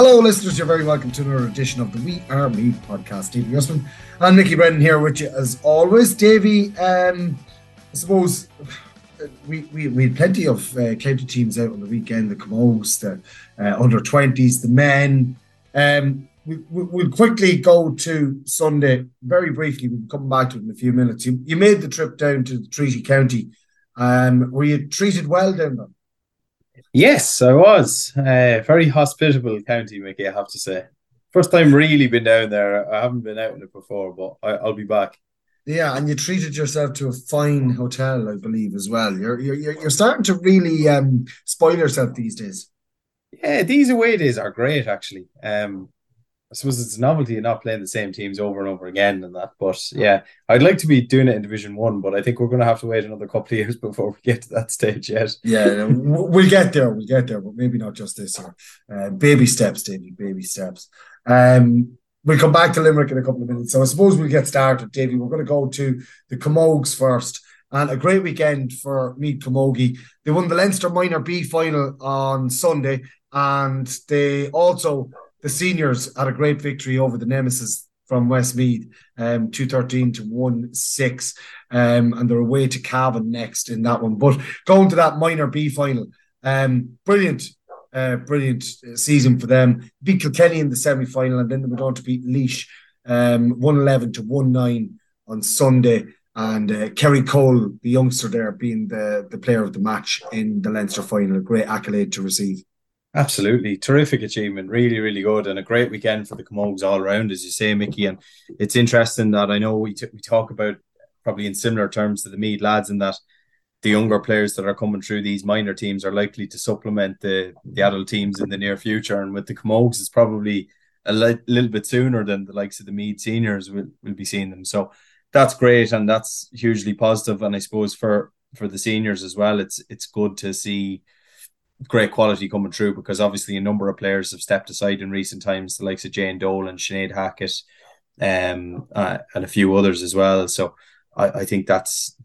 Hello, listeners. You're very welcome to another edition of the We Are Meath podcast. Davy Usman and Nicky Brennan here with you as always. Davy, um, I suppose we, we, we had plenty of uh, county teams out on the weekend the Camogues, the uh, under 20s, the men. Um, we, we, will quickly go to Sunday very briefly. We'll come back to it in a few minutes. You, you made the trip down to the Treaty County. Um, were you treated well down there? Yes, I was. Uh, very hospitable county, Mickey, I have to say. First time really been down there. I haven't been out in it before, but I, will be back. Yeah, and you treated yourself to a fine hotel, I believe, as well. You're you're you're starting to really um, spoil yourself these days. Yeah, these away days are great, actually. Um, I suppose it's a novelty of not playing the same teams over and over again and that. But yeah, I'd like to be doing it in Division One, but I think we're going to have to wait another couple of years before we get to that stage yet. Yeah, we'll get there. We'll get there, but maybe not just this year. Uh, baby steps, Davy. Baby steps. Um, we'll come back to Limerick in a couple of minutes. So I suppose we'll get started, Davy. We're going to go to the Camogues first. And a great weekend for Meath Camogie. They won the Leinster Minor B final on Sunday, and they also the seniors had a great victory over the Nemesis from Westmeath, um, 213 to 1 6. Um, and they're away to Cavan next in that one. But going to that minor B final, um, brilliant, uh, brilliant season for them. Beat Kilkenny in the semi final, and then they went on to beat Laois um, 111 to 1 9 on Sunday. And uh, Kerry Cole, the youngster there, being the, the player of the match in the Leinster final, a great accolade to receive. Absolutely. Terrific achievement. Really, really good. And a great weekend for the Camogues all around, as you say, Mickey. And it's interesting that I know we, t- we talk about probably in similar terms to the Meath lads in that the younger players that are coming through these minor teams are likely to supplement the, the adult teams in the near future. And with the Camogues, it's probably a li- little bit sooner than the likes of the Meath seniors will, will be seeing them. So that's great and that's hugely positive. And I suppose for for the seniors as well, it's it's good to see great quality coming through because obviously a number of players have stepped aside in recent times, the likes of Jane Dole and Sinead Hackett, um, uh, and a few others as well. So I, I think that's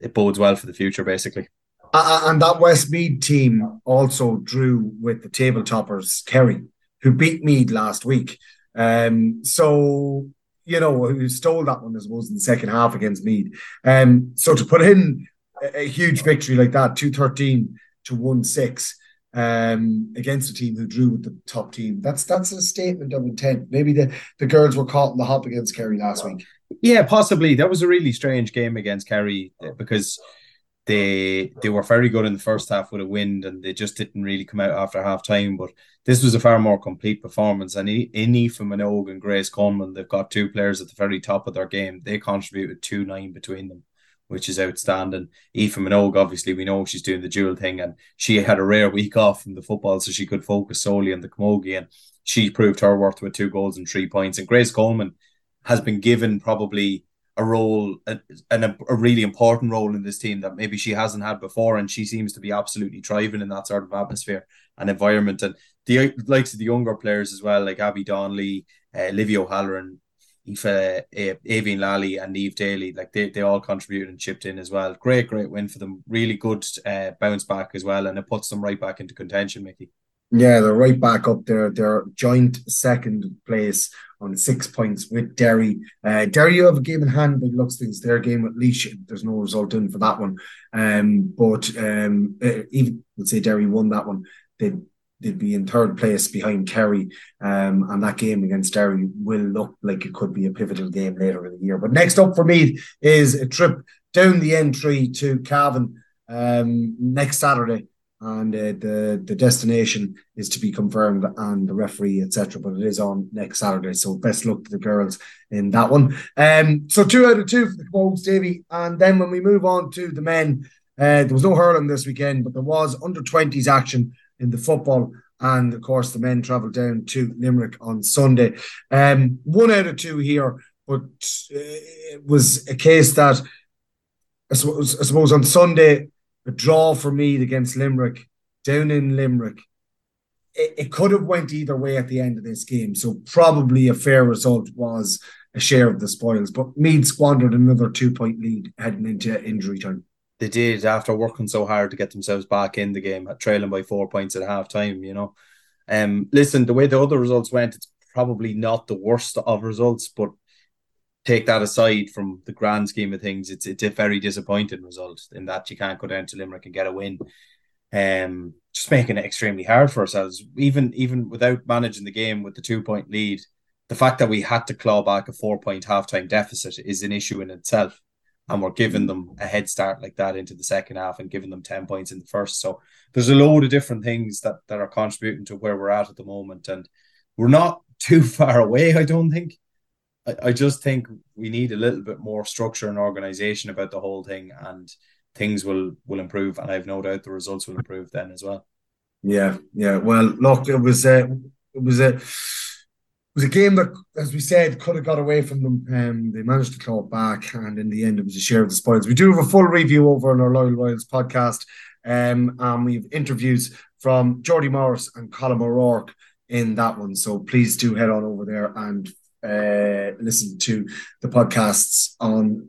it bodes well for the future, basically. Uh, and that Westmeath team also drew with the table toppers Kerry, who beat Meath last week. Um, so you know who stole that one, I suppose, in the second half against Meath. Um, so to put in a, a huge victory like that, two thirteen to one six um, against a team who drew with the top team. That's that's a statement of intent. Maybe the, the girls were caught in the hop against Kerry last week. Yeah, possibly. That was a really strange game against Kerry uh, because they they were very good in the first half with a wind and they just didn't really come out after half time. But this was a far more complete performance. And in Aoife Minogue and Grace Coleman, they've got two players at the very top of their game. They contributed two nine between them which is outstanding. Aoife Minogue, obviously, we know she's doing the dual thing, and she had a rare week off from the football, so she could focus solely on the Camogie, and she proved her worth with two goals and three points. And Grace Coleman has been given probably a role, a, a, a really important role in this team that maybe she hasn't had before, and she seems to be absolutely thriving in that sort of atmosphere and environment. And the likes of the younger players as well, like Abby Donnelly, uh, Livy O'Halloran, Aoife, uh, Avian Lally and Eve Daly, like they, they all contributed and chipped in as well. Great, great win for them. Really good uh, bounce back as well, and it puts them right back into contention, Mickey. Yeah, they're right back up there. They're joint second place on six points with Derry. Uh, Derry, you have a game in hand, but looks things their game at least. There's no result in for that one. Um, but um, uh, even would say Derry won that one. They they'd be in third place behind Kerry, um, and that game against Derry will look like it could be a pivotal game later in the year. But next up for me is a trip down the N3 to Cavan um, next Saturday and uh, the the destination is to be confirmed and the referee etc but it is on next saturday so best luck to the girls in that one um so two out of two for the Camogues, davy and then when we move on to the men uh, there was no hurling this weekend but there was under 20s action in the football and of course the men travelled down to limerick on sunday um one out of two here but uh, it was a case that I suppose, I suppose on sunday a draw for Meath against Limerick down in Limerick. It, it, could have went either way at the end of this game, so probably a fair result was a share of the spoils. But Meath squandered another two point lead heading into injury time. They did after working so hard to get themselves back in the game, trailing by four points at half time. You know, um, listen, the way the other results went, it's probably not the worst of results, but take that aside from the grand scheme of things, it's it's a very disappointing result in that you can't go down to Limerick and get a win. Um, just making it extremely hard for ourselves. Even even without managing the game with the two point lead, the fact that we had to claw back a four point halftime deficit is an issue in itself. And we're giving them a head start like that into the second half and giving them 10 points in the first. So there's a load of different things that, that are contributing to where we're at at the moment. And we're not too far away, I don't think. I, I just think we need a little bit more structure and organization about the whole thing, and things will will improve. And I have no doubt the results will improve then as well. Yeah, yeah. Well, look, it was a, it was a, was a game that, as we said, could have got away from them. Um, they managed to claw it back, and in the end, it was a share of the spoils. We do have a full review over on our Loyal Royals podcast, um, and we've interviews from Jordy Morris and Colin O'Rourke in that one. So please do head on over there and uh, listen to the podcasts on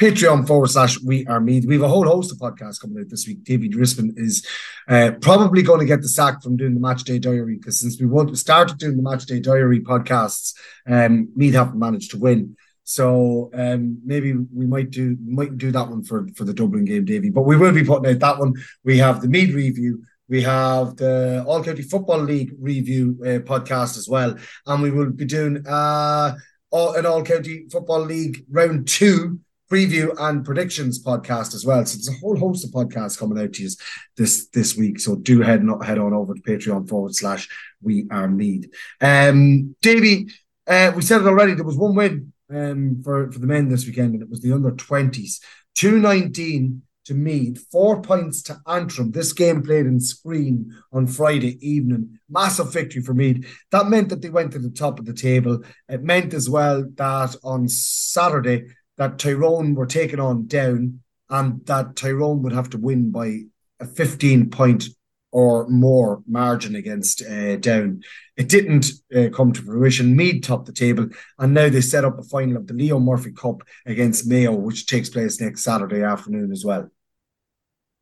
Patreon forward slash We Are Meath. We have a whole host of podcasts coming out this week. David Rispin is uh, probably going to get the sack from doing the Match Day Diary because since we started doing the Match Day Diary podcasts, um, Meath haven't managed to win. So um, maybe we might do might do that one for for the Dublin game, Davy. But we will be putting out that one. We have the Meath review we have the All County Football League review uh, podcast as well, and we will be doing uh, all, an All County Football League round two preview and predictions podcast as well. So there's a whole host of podcasts coming out to you this this week. So do head on, head on over to Patreon forward slash We Are Meath. Um, Davey, uh, we said it already. There was one win um, for for the men this weekend, and it was the under twenties, two nineteen to Meath, four points to Antrim. This game played in Skryne on Friday evening. Massive victory for Meath. That meant that they went to the top of the table. It meant as well that on Saturday that Tyrone were taken on down and that Tyrone would have to win by a 15 point or more margin against uh, Down. It didn't uh, come to fruition. Meath topped the table, and now they set up a final of the Leo Murphy Cup against Mayo, which takes place next Saturday afternoon as well.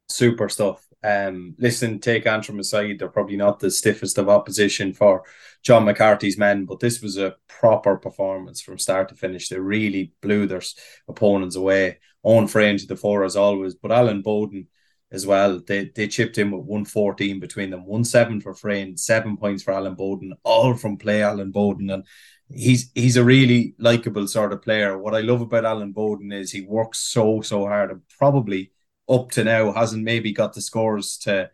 Super stuff. Um, listen, take Antrim aside, they're probably not the stiffest of opposition for John McCarthy's men, but this was a proper performance from start to finish. They really blew their opponents away. Owen Frayne to the fore as always, but Alan Bowden as well. They they chipped in with 114 between them, one seven for Frayne, seven points for Alan Bowden, all from play Alan Bowden. And he's he's a really likable sort of player. What I love about Alan Bowden is he works so, so hard and probably up to now hasn't maybe got the scores to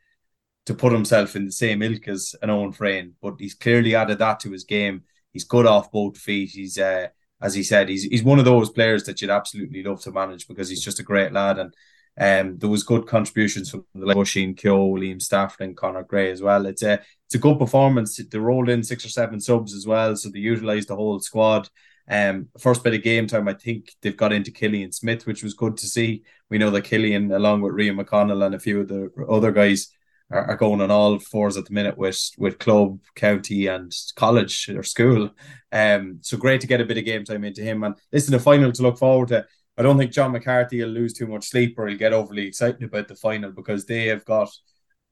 to put himself in the same ilk as an Owen Frayne, but he's clearly added that to his game. He's good off both feet. He's uh, as he said, he's he's one of those players that you'd absolutely love to manage because he's just a great lad and um, there was good contributions from the like Oisin Keogh, Liam Stafford, and Conor Gray as well. It's a it's a good performance. They rolled in six or seven subs as well, so they utilised the whole squad. Um, first bit of game time, I think they've got into Killian Smith, which was good to see. We know that Killian, along with Rian McConnell and a few of the other guys, are, are going on all fours at the minute with with club, county, and college or school. Um, so great to get a bit of game time into him. And this is a final to look forward to. I don't think John McCarthy will lose too much sleep or he'll get overly excited about the final because they have got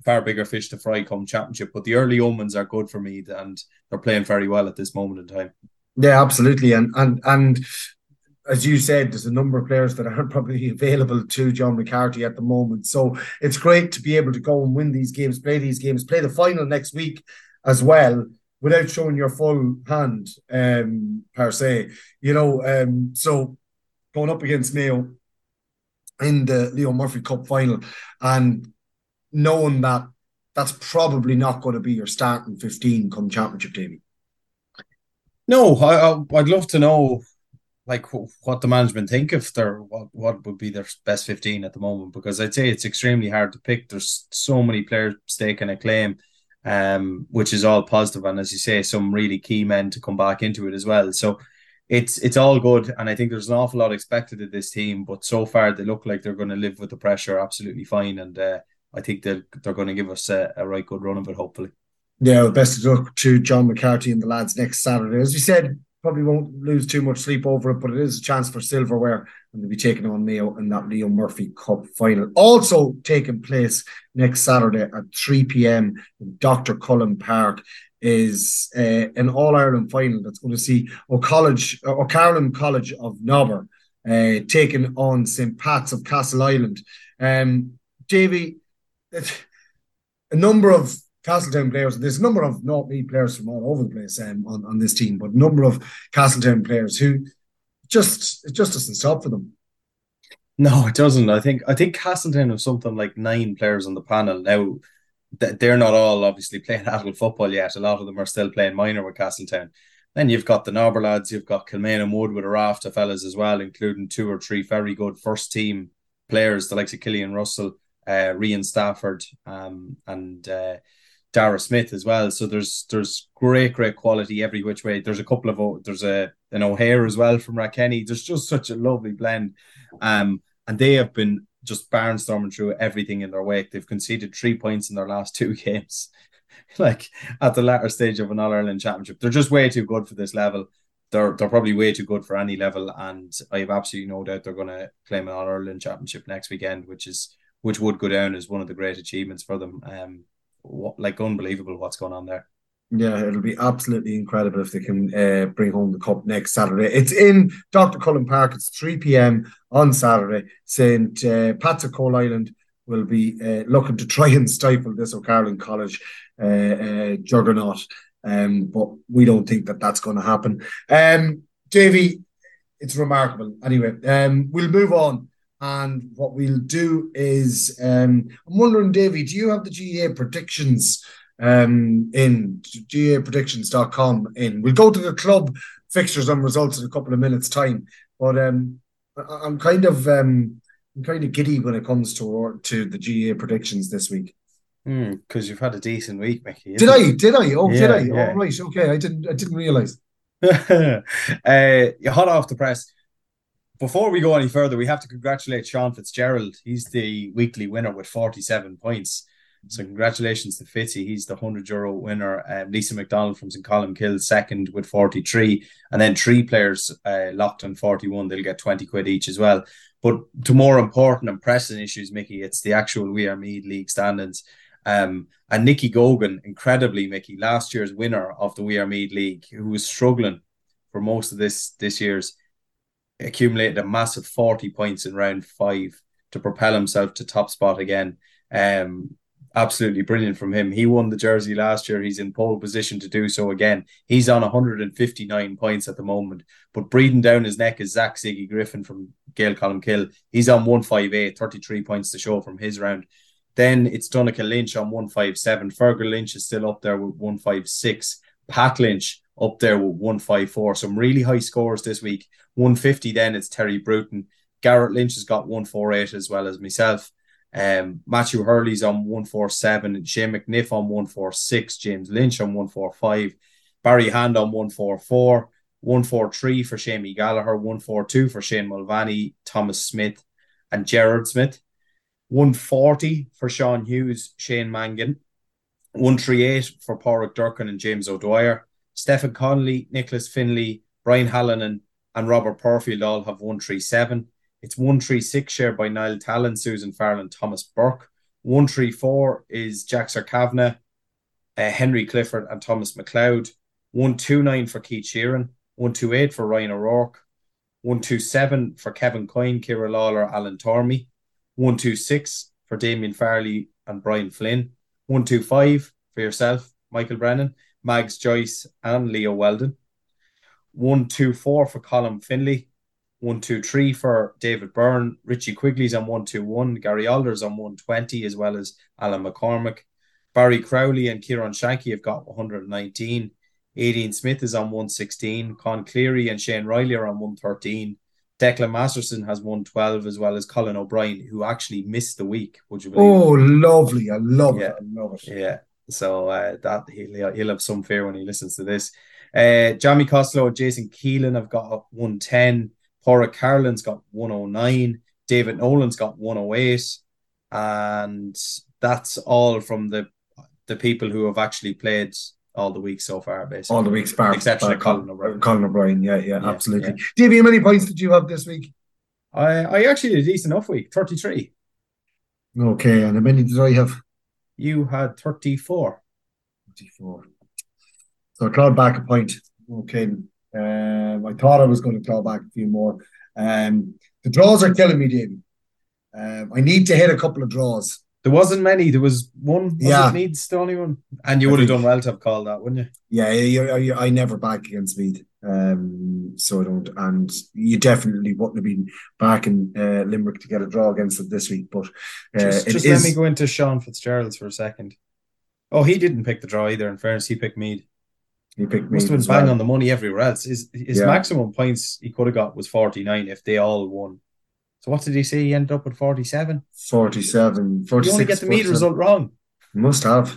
far bigger fish to fry come championship. But the early omens are good for me and they're playing very well at this moment in time. Yeah, absolutely. And and and as you said, there's a number of players that aren't probably available to John McCarthy at the moment. So it's great to be able to go and win these games, play these games, play the final next week as well without showing your full hand um, per se. You know, um, so going up against Mayo in the Leo Murphy Cup final and knowing that that's probably not going to be your starting 15 come championship, Davy. No, I, I'd love to know like what the management think if they're what what would be their best 15 at the moment because I'd say it's extremely hard to pick. There's so many players staking a claim um which is all positive and as you say some really key men to come back into it as well. So it's it's all good and I think there's an awful lot expected of this team but so far they look like they're going to live with the pressure absolutely fine and uh, I think they're they're going to give us a, a right good run of it hopefully yeah, best of luck to John McCarthy and the lads next Saturday. As you said, probably won't lose too much sleep over it, but it is a chance for silverware and they'll be taking on Mayo in that Leo Murphy Cup final. Also taking place next Saturday at 3 p.m. in Dr. Cullen Park is uh, an All Ireland final that's going to see O'College, O'Carolan College of Nobber uh, taking on St. Pat's of Castle Island. Um, Davy, a number of Castletown players. There's a number of not me players from all over the place um, on, on this team, but a number of Castletown players who just it just doesn't stop for them. No, it doesn't. I think I think Castletown have something like nine players on the panel now. They're not all obviously playing adult football yet. A lot of them are still playing minor with Castletown. Then you've got the Nobber lads, you've got Kilmainham Wood with a raft of fellas as well, including two or three very good first team players, the likes of Killian Russell, uh, Rian Stafford, um, and uh, Dara Smith as well. So there's there's great great quality every which way. There's a couple of there's a an O'Hare as well from Rathkenny. There's just such a lovely blend, um, and they have been just barnstorming through everything in their wake. They've conceded three points in their last two games, like at the latter stage of an All Ireland Championship. They're just way too good for this level. They're they're probably way too good for any level, and I have absolutely no doubt they're going to claim an All Ireland Championship next weekend, which is which would go down as one of the great achievements for them. Um, what, like unbelievable what's going on there. Yeah, it'll be absolutely incredible if they can uh, bring home the cup next Saturday. It's in Dr. Cullen Park. It's 3 p.m. on Saturday. St. Uh, Pat's of Coal Island will be uh, looking to try and stifle this O'Carolan College uh, uh, juggernaut. Um, but we don't think that that's going to happen. Um, Davy, it's remarkable. Anyway, um, we'll move on and what we'll do is, um, I'm wondering, Davy, do you have the GAA predictions um, in GAApredictions.com in? We'll go to the club fixtures and results in a couple of minutes' time. But um, I'm kind of um, I'm kind of giddy when it comes to to the GAA predictions this week. Because mm, you've had a decent week, Mickey. Did I? Did I? Oh, yeah, did I? Yeah. Oh, right. Okay. I didn't. I didn't realize. uh, you're hot off the press before we go any further, we have to congratulate Sean Fitzgerald. He's the weekly winner with 47 points. So congratulations to Fitzy. He's the 100 euro winner. Um, Lisa McDonald from St. Columkill second with 43. And then three players uh, locked on 41. They'll get 20 quid each as well. But to more important and pressing issues, Mickey, it's the actual We Are Meath League standings. Um, and Nicky Gogan, incredibly, Mickey, last year's winner of the We Are Meath League, who was struggling for most of this this year's accumulated a massive 40 points in round five to propel himself to top spot again. Um, absolutely brilliant from him. He won the jersey last year. He's in pole position to do so again. He's on 159 points at the moment. But breathing down his neck is Zach Ziggy Griffin from Gael Kill. He's on 158, 33 points to show from his round. Then it's Donica Lynch on 157. Fergal Lynch is still up there with 156. Pat Lynch up there with 154. Some really high scores this week. 150 then it's Terry Bruton. Garrett Lynch has got 148 as well as myself. Um, Matthew Hurley's on 147, Shane McNiff on 146, James Lynch on 145, Barry Hand on 144, 143 for Shamey Gallagher, 142 for Shane Mulvaney, Thomas Smith, and Gerard Smith. 140 for Sean Hughes, Shane Mangan, 138 for Porrick Durkin and James O'Dwyer, Stephen Connolly, Nicholas Finley, Brian Hallinan, and Robert Porfield all have 137. It's 136 shared by Niall Talon, Susan Farrell, and Thomas Burke. 134 is Jack Sarkavna, uh, Henry Clifford, and Thomas McLeod. 129 for Keith Sheeran. 128 for Ryan O'Rourke. 127 for Kevin Coyne, Kira Lawler, Alan Tormey. 126 for Damien Farley and Brian Flynn. 125 for yourself, Michael Brennan, Mags Joyce, and Leo Weldon. 124 for Colin Finley. 123 for David Byrne. Richie Quigley's on 121. Gary Alders on 120, as well as Alan McCormick. Barry Crowley and Kieran Shanky have got 119. Aidan Smith is on 116. Con Cleary and Shane Riley are on 113. Declan Masterson has 112, as well as Colin O'Brien, who actually missed the week. Would you believe? Oh, lovely. I love yeah. it. I love it. Yeah. So uh, that he'll, he'll have some fear when he listens to this. Uh, Jamie Costello, Jason Keelan have got 110. Pora Carlin's got 109. David Nolan's got 108. And that's all from the the people who have actually played all the weeks so far, basically. All the weeks far. Except for Colin O'Brien. Colin O'Brien, yeah, yeah, yeah absolutely. Yeah. Davey, how many points did you have this week? I, I actually had a decent enough week, 33. Okay, and how many did I have? You had 34. 34. So I clawed back a point. Okay. Um, I thought I was going to claw back a few more. Um, the draws are killing me, Davey. Um, I need to hit a couple of draws. There wasn't many. There was one. Yeah, it needs the only one, and you would have done well to have called that, wouldn't you? Yeah, you, you, I never back against Meath, um, so I don't. And you definitely wouldn't have been back in uh, Limerick to get a draw against it this week. But uh, just, just let me go into Sean Fitzgerald's for a second. Oh, he didn't pick the draw either. In fairness, he picked Meath. He picked Must have been bang well. on the money everywhere else. His his yeah. maximum points he could have got was forty nine if they all won. So what did he say? He ended up with 47? 47. 46, you only get the meat result wrong. Must have.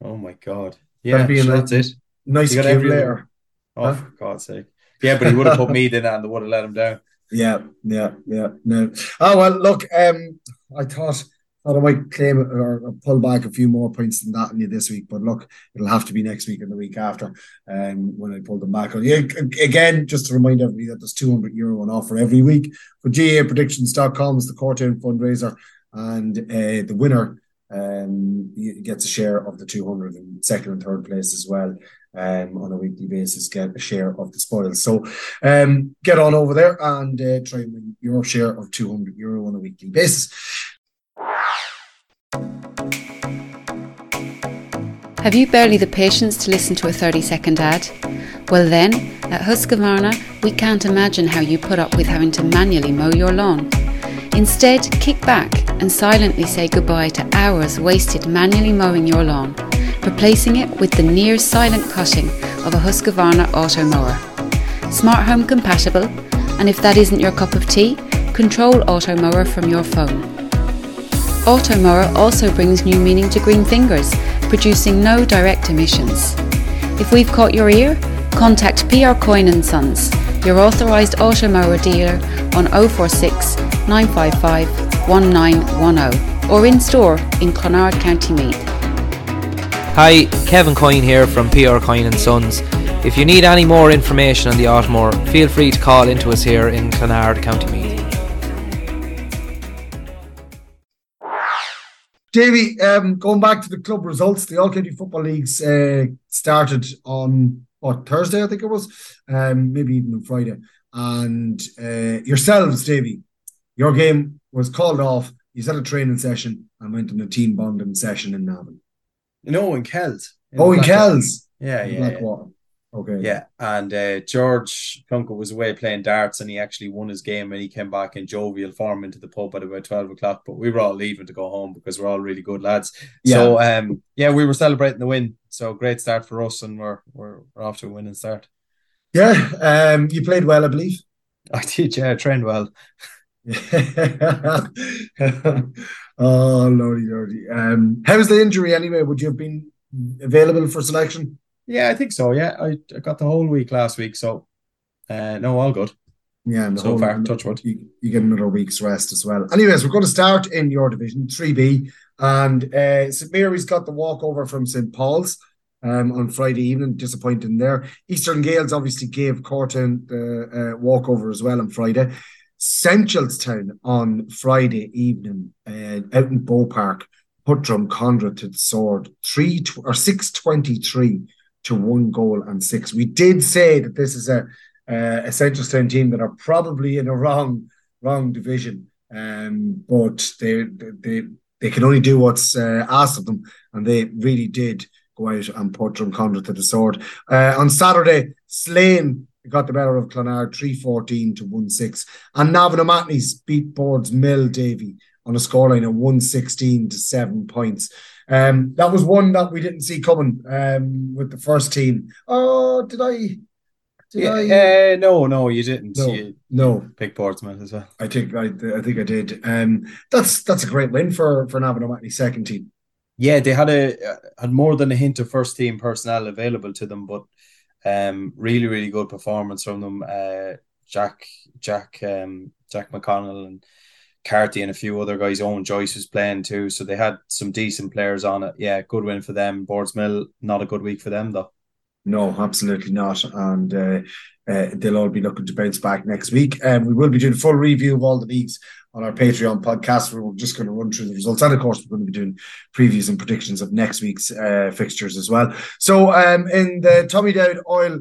Oh my god. Yeah, sure, that's it. Nice cube later. Oh, huh? for God's sake. Yeah, but he would have put me in and they would have let him down. Yeah, yeah, yeah. No. Oh well, look, um, I thought thought I might claim or pull back a few more points than that in you this week, but look, it'll have to be next week and the week after um, when I pull them back. Yeah, again, just to remind everybody that there's 200 euro on offer every week for GAApredictions.com is the Cortown fundraiser, and uh, the winner um, gets a share of the 200 in second and third place as well. Um, on a weekly basis, get a share of the spoils. So, um, get on over there and uh, try and win your share of 200 euro on a weekly basis. Have you barely the patience to listen to a 30 second ad? Well, then, at Husqvarna, we can't imagine how you put up with having to manually mow your lawn. Instead, kick back and silently say goodbye to hours wasted manually mowing your lawn, replacing it with the near silent cutting of a Husqvarna Automower. Smart home compatible, and if that isn't your cup of tea, control Automower from your phone. Automower also brings new meaning to green fingers producing no direct emissions. If we've caught your ear, contact PR Coyne & Sons, your authorised automower dealer on 046 955 1910 or in store in Clonard, County Meath. Hi, Kevin Coyne here from PR Coyne & Sons. If you need any more information on the Automower, feel free to call into us here in Clonard, County Meath. Davy, um, going back to the club results, the All County Football Leagues uh, started on what Thursday, I think it was, um, maybe even on Friday. And uh, yourselves, Davey, your game was called off. You had a training session and went on a team bonding session in Navan. No, in Kells. In oh, in Kells. Yeah, yeah. Blackwater. Okay. Yeah, and uh, George Plunkett was away playing darts, and he actually won his game, and he came back in jovial form into the pub at about twelve o'clock. But we were all leaving to go home because we're all really good lads. Yeah. So um, yeah, we were celebrating the win. So great start for us, and we're we're, we're off to a winning start. Yeah, um, you played well, I believe. I did. Yeah, I trained well. oh lordy, lordy. Um, how's the injury anyway? Would you have been available for selection? Yeah, I think so. Yeah, I, I got the whole week last week, so uh, no, all good. Yeah, and so far, touch wood. You, you, get another week's rest as well. Anyways, we're going to start in your division, 3B. And uh, St. Mary's got the walkover from St. Paul's um, on Friday evening, disappointing there. Eastern Gaels obviously gave Cortown the uh, walkover as well on Friday. Seneschalstown on Friday evening uh, out in Bow Park put Drumconrath to the sword, three or six twenty three to one goal and six. We did say that this is a uh, a Central team that are probably in a wrong wrong division, um, but they they they can only do what's uh, asked of them, and they really did go out and put Drumconrath to the sword. Uh, on Saturday, Slane got the better of Clonard 314 to 1 6. And Navan O'Mahony's beat Boardsmill Davy on a scoreline of 116 to 7 points. Um, that was one that we didn't see coming um, with the first team. Oh, did I? Did yeah, I? Uh, no, no, you didn't. No, you, no. Pick Boardsmill as well. I think I, I think I did. Um, that's that's a great win for for Navan O'Mahony's second team. Yeah, they had a had more than a hint of first team personnel available to them, but um, really, really good performance from them. Uh, Jack, Jack, um, Jack McConnell and Carty and a few other guys. Owen Joyce was playing too, so they had some decent players on it. Yeah, good win for them. Boardsmill, not a good week for them though. No, absolutely not. And uh, uh, they'll all be looking to bounce back next week. Um, we will be doing a full review of all the leagues on our Patreon podcast. We're just going to run through the results. And of course, we're going to be doing previews and predictions of next week's uh, fixtures as well. So, um, in the Tommy Dowd Oil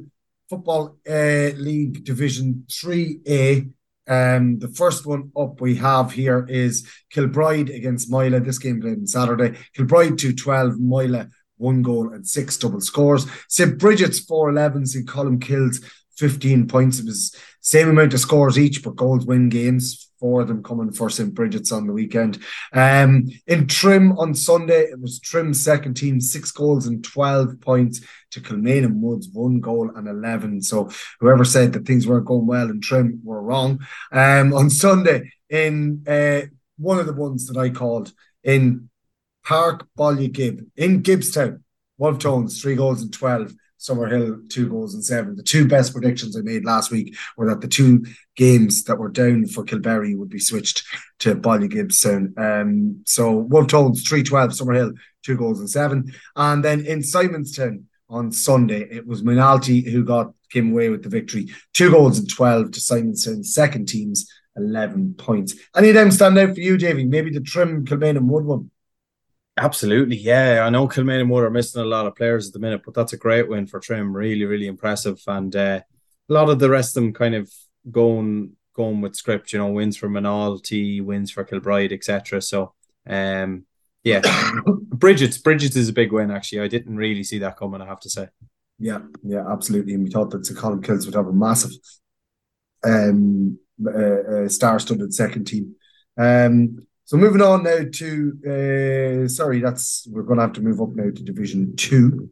Football uh, League Division 3A, um, the first one up we have here is Kilbride against Moylagh. This game played on Saturday. Kilbride 212, Moylagh one goal and six double scores. St. Bridget's 411, St. Columkille's 15 points. It was same amount of scores each, but goals win games. Four of them coming for St. Bridget's on the weekend. Um, in Trim on Sunday, it was Trim's second team, six goals and 12 points to Kilmainham Woods, one goal and 11. So whoever said that things weren't going well in Trim were wrong. Um, on Sunday, in uh, one of the ones that I called in Park Ballygib, in Gibbstown, Wolf Tones, three goals and 12. Summerhill two goals and seven. The two best predictions I made last week were that the two games that were down for Kilberry would be switched to Ballygibson. Um, so Tones three twelve, Summerhill two goals and seven, and then in Simonstown on Sunday it was Moynalty who got came away with the victory, two goals and twelve to Simonstown second teams. 11 points. Any of them stand out for you, Davy? Maybe the Trim Kilmainham Wood one. Absolutely, yeah. I know Kilmainham Wood are missing a lot of players at the minute, but that's a great win for Trim. Really, really impressive, and uh, a lot of the rest of them kind of going going with script. You know, wins for Moynalty, wins for Kilbride, etc. So, um, yeah, Bridget's Bridget's is a big win. Actually, I didn't really see that coming. I have to say. Yeah, yeah, absolutely. And we thought that the Columkilles would have a massive um, uh, uh, star-studded second team. Um, so moving on now to uh, sorry, that's we're going to have to move up now to Division Two.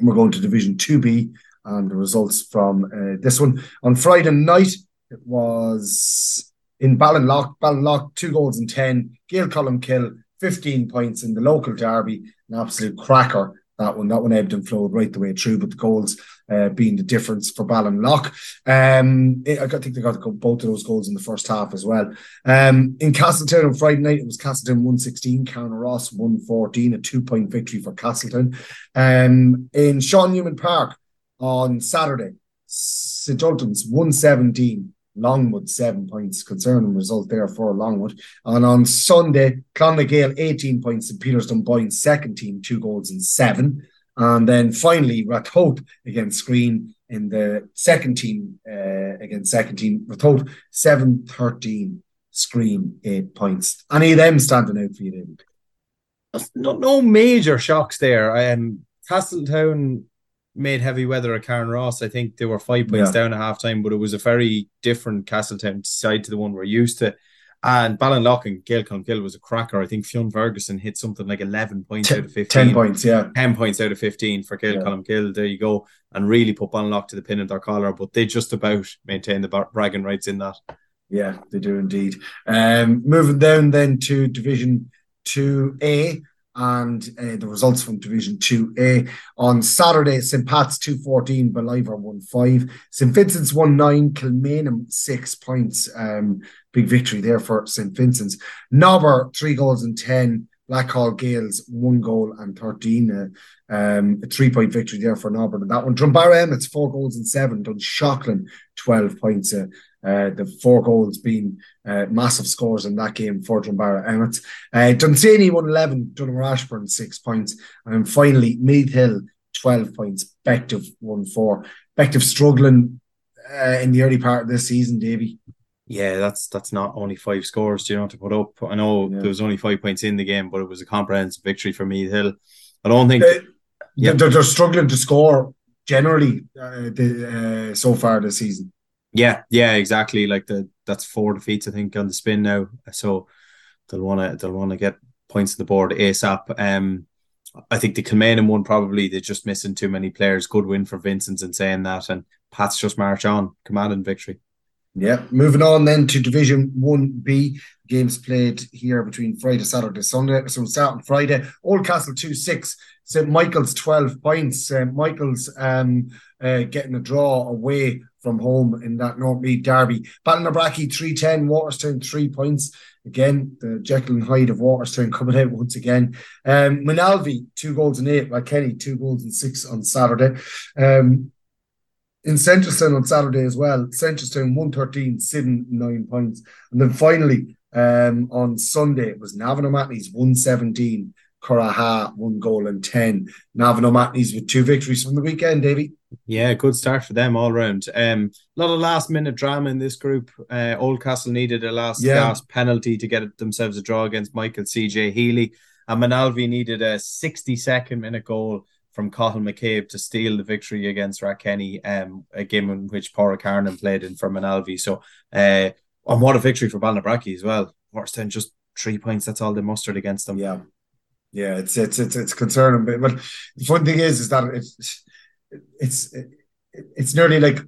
We're going to Division Two B, and the results from uh, this one on Friday night. It was in Ballinlough. Ballinlough two goals and ten. Gael Columkill fifteen points in the local derby. An absolute cracker that one. That one ebbed and flowed right the way through, but the goals uh, being the difference for Ballinlough. Um, I think they got both of those goals in the first half as well. Um, in Castletown on Friday night, it was Castletown 116, Carnaross 114, a two point victory for Castletown. Um, in Sean Newman Park on Saturday, St. Ultan's 117. Longwood seven points, concerning result there for Longwood. And on Sunday, Clann na nGael 18 points and Peters Dunboyne second team, two goals and seven. And then finally, Ratoath against Skryne in the second team, uh, against second team, Ratoath 7 13, Skryne eight points. Any of them standing out for you, David? No, no major shocks there. Um, Castletown made heavy weather at Ross. I think they were five points yeah. down at halftime, but it was a very different Castletown side to the one we're used to. And Ballinlough and Gael Columkill was a cracker. I think Fionn Ferguson hit something like 11 points ten, out of 15. 10 points, yeah. 10 points out of 15 for Gael yeah. There you go. And really put Ballinlough to the pin in their collar, but they just about maintain the bragging rights in that. Yeah, they do indeed. Um, moving down then to Division 2A and uh, the results from Division 2A. On Saturday, St. Pat's 214, Ballivor 1 5, St. Vincent's 1 9, Kilmainham 6 points. Um, big victory there for St. Vincent's. Nobber, 3 goals and 10. Blackhall Gaels, 1 goal and 13. Uh, um, a three point victory there for Nobber. And that one, Drumbaragh Emmets, 4 goals and 7. Dunshaughlin, 12 points. Uh, uh, the four goals being uh, massive scores in that game for Drumbaragh Emmett. Uh, Dunsany 111, Donaghmore Ashbourne 6 points. And finally, Meath Hill 12 points, Bective 1 4. Bective struggling uh, in the early part of this season, Davy. Yeah, that's that's not only five scores. Do you know to put up? I know yeah. there was only five points in the game, but it was a comprehensive victory for Meath Hill. I don't think they, yeah. they're, they're struggling to score generally uh, the, uh, so far this season. Yeah, yeah, exactly. Like the that's four defeats, I think, on the spin now. So they'll want to they'll want to get points on the board ASAP. Um, I think the Kilmainham one probably they're just missing too many players. Good win for Vincent's and saying that, and Pats just march on, commanding victory. Yeah, moving on then to Division 1B. Games played here between Friday, Saturday, Sunday. So starting Friday, Oldcastle 2 6, St. Michael's 12 points. St. Michael's um, uh, getting a draw away from home in that North Meath derby. Ballinabrackey 310, Walterstown 3 points. Again, the Jekyll and Hyde of Walterstown coming out once again. Um, Moynalvey, two goals and eight. Like Kenny, two goals and six on Saturday. Um, in Seneschalstown on Saturday as well. Seneschalstown 113, Syddan 9 points. And then finally um, on Sunday it was Navan O'Mahony's 117, Curraha one goal and 10. Navan O'Mahony's with two victories from the weekend, Davy. Yeah, good start for them all round. Um, a lot of last minute drama in this group. Uh, Oldcastle needed a last yeah. gasp penalty to get themselves a draw against Michael CJ Healy. And Moynalvey needed a 62nd minute goal from Cathal McCabe to steal the victory against Rathkenny, um, a game in which Paura Carnan played in for Moynalvey. So, uh, and what a victory for Ballinabrackey as well. Worst just three points. That's all they mustered against them. Yeah, yeah, it's it's it's it's concerning. But, but the fun thing is, is that it's it's it's nearly like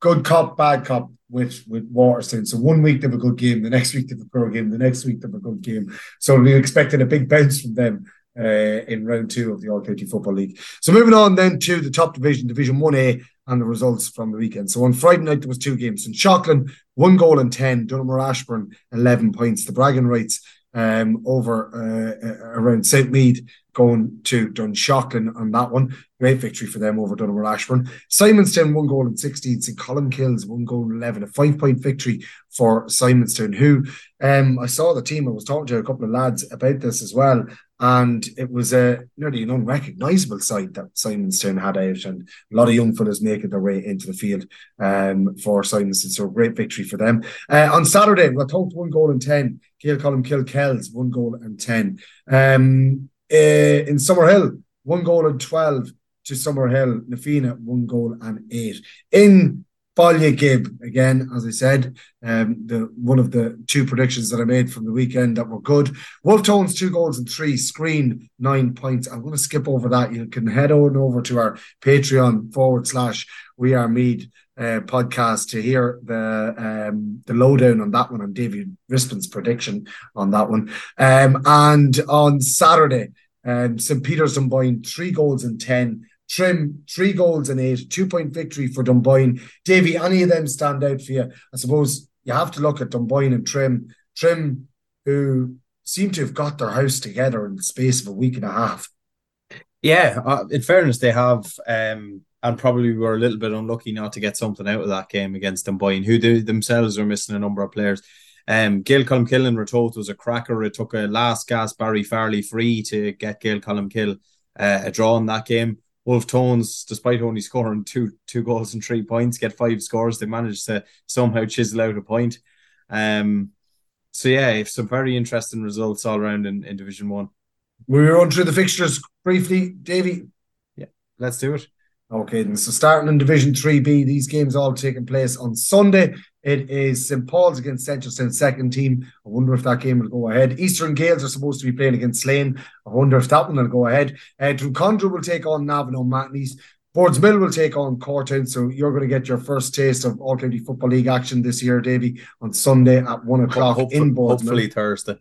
good cop, bad cop with with Walterstown. So one week they have a good game, the next week they have a poor game, the next week they have a good game. So we're expecting a big bounce from them uh, in round two of the All County Football League. So moving on then to the top division, Division 1A, and the results from the weekend. So on Friday night, there was two games. In Shockland, one goal and 10. Donaghmore Ashbourne, 11 points. The bragging rights um, over uh, around St. Mead going to Dunshaughlin on that one. Great victory for them over Donaghmore Ashbourne. Simonstown, one goal and 16. St. kills one goal and 11. A five point victory for Simonstown, who um, I saw the team. I was talking to a couple of lads about this as well. And it was a nearly an unrecognisable sight that Simonstown had out, and a lot of young fellas making their way into the field um, for Simonstown. So great victory for them. Uh, on Saturday, we Ratoath one goal and 10. Gael Colmcille Kells, one goal and 10. Um, uh, in Summerhill, one goal and 12 to Summerhill. Na Fianna, one goal and eight. In Ballyagib, again, as I said, um, the one of the two predictions that I made from the weekend that were good. Wolf Tones, two goals and three, Skryne, nine points. I'm going to skip over that. You can head on over to our Patreon forward slash We Are Meath uh, podcast to hear the um, the lowdown on that one and David Rispin's prediction on that one. Um, and on Saturday, um, St. Peter's Dunboyne, three goals and 10. Trim, three goals and eight, two point victory for Dunboyne. Davy, any of them stand out for you? I suppose you have to look at Dunboyne and Trim. Trim, who seem to have got their house together in the space of a week and a half. Yeah, uh, in fairness, they have, um, and probably were a little bit unlucky not to get something out of that game against Dunboyne, who themselves are missing a number of players. Um, Gael Colmcille and Ratoath was a cracker. It took a last gas Barry Farley free to get Gael Colmcille uh, a draw in that game. Wolf Tones, despite only scoring two two goals and three points, get five scores. They managed to somehow chisel out a point. Um, so yeah, some very interesting results all around in, in Division One. We run through the fixtures briefly, Davy. Yeah, let's do it. Okay, then so starting in Division 3B, these games all taking place on Sunday. It is St. Paul's against Seneschalstown second team. I wonder if that game will go ahead. Eastern Gaels are supposed to be playing against Slane. I wonder if that one will go ahead. Uh, Drumconrath will take on Navan O'Mahony's. Boardsmill will take on Cortown. So you're going to get your first taste of All County Football League action this year, Davy, on Sunday at one o'clock hopefully, in Boardsmill. Hopefully Thursday.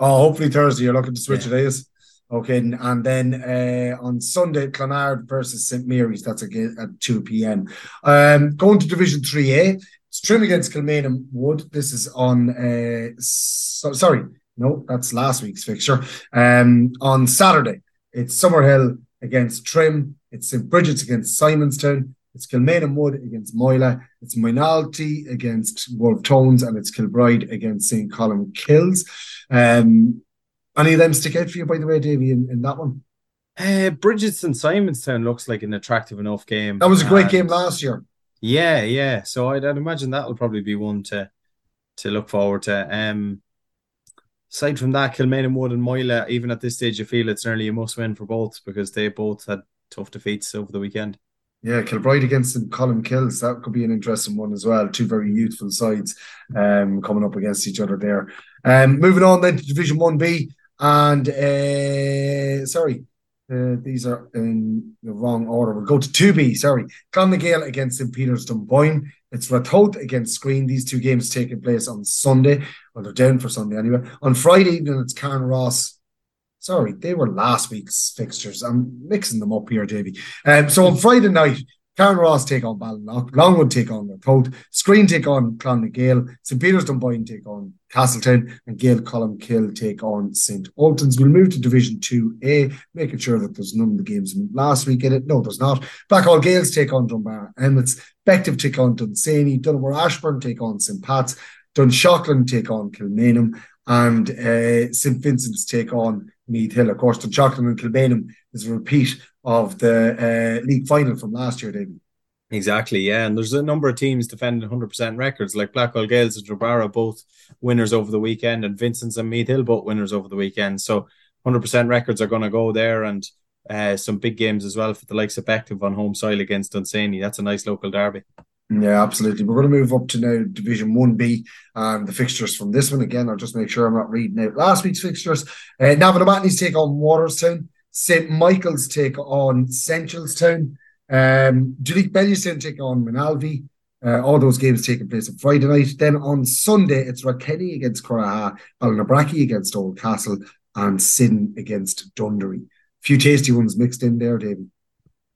Oh, hopefully Thursday. You're looking to switch yeah. it, is Okay, and then uh, on Sunday, Clonard versus St Mary's. That's again at two p.m. Um, going to Division Three A, it's Trim against Kilmainham Wood. This is on. Uh, so, sorry, no, that's last week's fixture. Um, on Saturday, it's Summerhill against Trim. It's St Bridget's against Simonstown. It's Kilmainham Wood against Moylagh. It's Moynalty against Wolf Tones, and it's Kilbride against St Colmcille's. Um, any of them stick out for you, by the way, Davy, in, in that one? Uh, Bridget's and Simonstown looks like an attractive enough game. That was a great and, game last year. Yeah, yeah. So I'd, I'd imagine that'll probably be one to to look forward to. Um, aside from that, Kilmainham Wood and Moyle, even at this stage, you feel it's nearly a must win for both because they both had tough defeats over the weekend. Yeah, Kilbride against St Colmcille's. That could be an interesting one as well. Two very youthful sides um, coming up against each other there. Um, moving on then to Division 1B. And uh, sorry, uh, these are in the wrong order. We'll go to 2B, sorry. Clann na nGael against St. Peter's Dunboyne. It's Ratoath against Skryne. These two games taking place on Sunday. Well, they're down for Sunday anyway. On Friday evening, it's Carnaross. Sorry, they were last week's fixtures. I'm mixing them up here, Davy. Um, so on Friday night, Carnaross take on Ballinlough, Longwood take on Ratoath, Skryne take on Clann na nGael, St. Peter's Dunboyne take on Castletown, and Gail Gael Colmcille take on St. Ultans. We'll move to Division 2A, making sure that there's none of the games last week in it. No, there's not. Blackhall Gaels take on Drumbaragh Emmets, Bective take on Dunsany, Donaghmore Ashbourne take on St. Pat's, Dunshaughlin take on Kilmainham, and uh, St. Vincent's take on Meath Hill. Of course, Dunshaughlin and Kilmainham is a repeat of the uh, league final from last year, David. Exactly, yeah. And there's a number of teams defending 100% records, like Blackhall Gaels and Drumbaragh, both winners over the weekend, and Vincent's and Meath Hill, both winners over the weekend. So 100% records are going to go there, and uh, some big games as well for the likes of Bective on home soil against Dunsany. That's a nice local derby. Yeah, absolutely. We're going to move up to now Division 1B and the fixtures from this one. Again, I'll just make sure I'm not reading out last week's fixtures. Uh, Navan take on Walterstown. St. Michael's take on Seneschalstown. Um, Duleek Bellewstown take on Moynalvey. Uh, all those games taking place on Friday night. Then on Sunday, it's Rathkenny against Curraha, Ballinabrackey against Oldcastle, and Syddan against Dunderry. Few tasty ones mixed in there, David.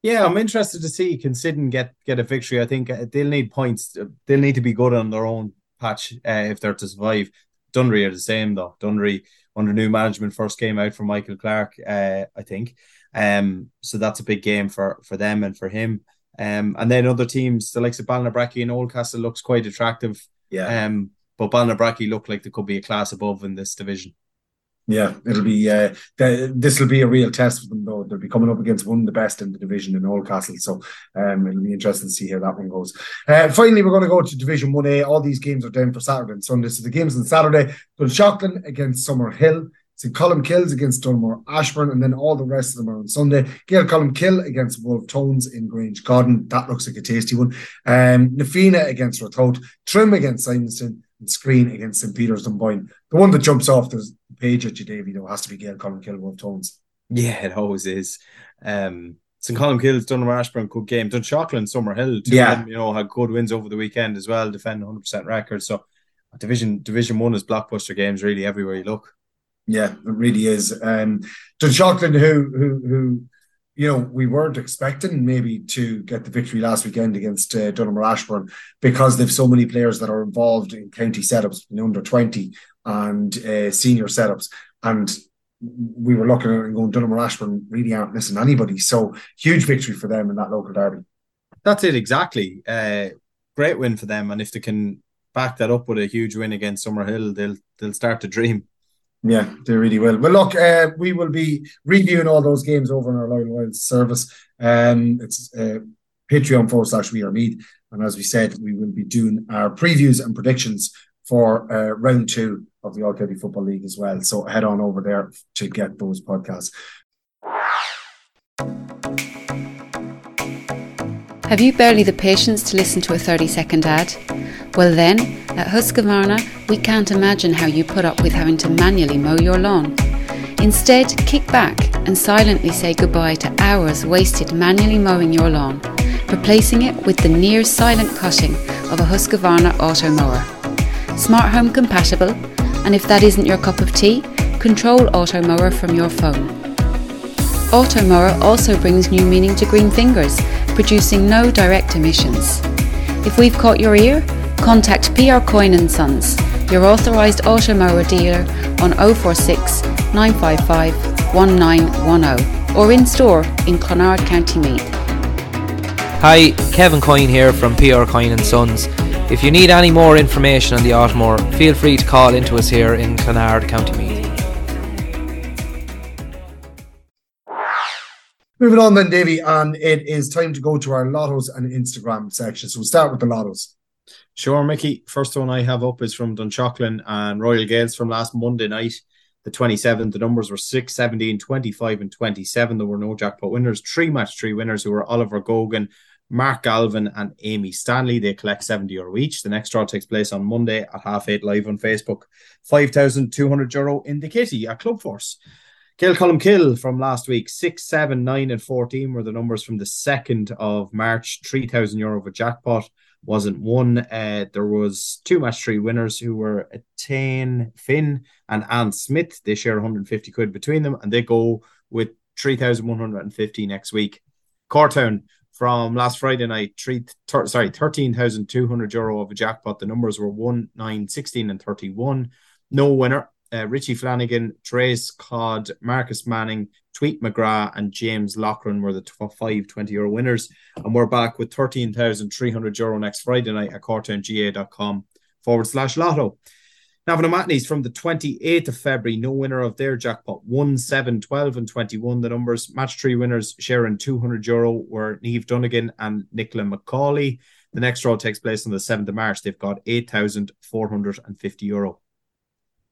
Yeah, I'm interested to see can Syddan get get a victory. I think uh, they'll need points. They'll need to be good on their own patch uh, if they're to survive. Dunderry are the same though. Dunderry under new management first came out for Michael Clark, uh, I think. Um, so that's a big game for for them and for him. Um, and then other teams, the likes of Ballinabrackey and Oldcastle looks quite attractive. Yeah. Um, but Ballinabrackey look like they could be a class above in this division. Yeah, it'll be uh, this will be a real test for them though. They'll be coming up against one of the best in the division in Oldcastle, so um, it'll be interesting to see how that one goes. Uh, finally, we're going to go to Division One A. All these games are down for Saturday and Sunday. So the games on Saturday: Dunshaughlin against Summerhill, St. Colmcille's against Donaghmore Ashbourne, and then all the rest of them are on Sunday. Gael Colmcille against Wolf Tones in Grange Garden. That looks like a tasty one. Um, Na Fianna against Ratoath, Trim against Simonstown, Skryne against St. Peter's Dunboyne. The one that jumps off the page at you, Davey, though, has to be Gael Colmcille Wolf Tones. Yeah, it always is. Um, St. Colmcille's Donaghmore Ashbourne, good game. Dunshaughlin, Summerhill, two Yeah. them, you know, had good wins over the weekend as well, defend 100% record. So division division one is blockbuster games really everywhere you look. Yeah, it really is. Um, Dunshaughlin, who who who, you know, we weren't expecting maybe to get the victory last weekend against uh, Donaghmore Ashbourne because they've so many players that are involved in county setups, in under twenty and uh, senior setups, and we were looking at and going Donaghmore Ashbourne really aren't missing anybody. So huge victory for them in that local derby. That's it exactly. Uh, great win for them, and if they can back that up with a huge win against Summerhill, they'll they'll start to dream. Yeah, they really will. Well, look, uh, we will be reviewing all those games over in our Loyal Royals service. Um, it's uh, Patreon forward slash We Are Meath. And as we said, we will be doing our previews and predictions for uh, round two of the All County Football League as well. So head on over there to get those podcasts. Have you barely the patience to listen to a 30 second ad? Well, then, at Husqvarna, we can't imagine how you put up with having to manually mow your lawn. Instead, kick back and silently say goodbye to hours wasted manually mowing your lawn, replacing it with the near silent cutting of a Husqvarna Automower. Smart home compatible, and if that isn't your cup of tea, control Automower from your phone. Automower also brings new meaning to green fingers, producing no direct emissions. If we've caught your ear, contact PR Coyne Sons, your authorised automower dealer on 046 955 1910 or in store in Clonard, County Meath. Hi, Kevin Coyne here from PR Coyne Sons. If you need any more information on the Automower, feel free to call into us here in Clonard, County Meath. Moving on then, Davy, and um, it is time to go to our lottos and Instagram section. So we'll start with the lottos. Sure, Mickey. First one I have up is from Dunshaughlin and Royal Gaels from last Monday night, the 27th. The numbers were 6, 17, 25, and 27. There were no jackpot winners. Three match three winners who were Oliver Gogan, Mark Galvin, and Amy Stanley. They collect 70 euro each. The next draw takes place on Monday at half eight live on Facebook. 5,200 euro in the kitty at Club Force. Kill Column Kill from last week, 6, 7, 9, and 14 were the numbers from the 2nd of March. 3,000 euro of a jackpot wasn't won. Uh, there was two match three winners who were Tane Finn and Anne Smith. They share 150 quid between them and they go with 3,150 next week. Cortown from last Friday night, three, thir- sorry, 13,200 euro of a jackpot. The numbers were 1, 9, 16, and 31. No winner uh, Richie Flanagan, Trace Codd, Marcus Manning, Tweet McGrath, and James Lochran were the top five 20 euro winners. And we're back with 13,300 euro next Friday night at cortownga.com forward slash lotto. Navan O'Mahony's from the 28th of February, no winner of their jackpot 1, 7, 12, and 21. The numbers match three winners sharing 200 euro were Neve Dunnigan and Nicola McCauley. The next draw takes place on the 7th of March. They've got 8,450 euro.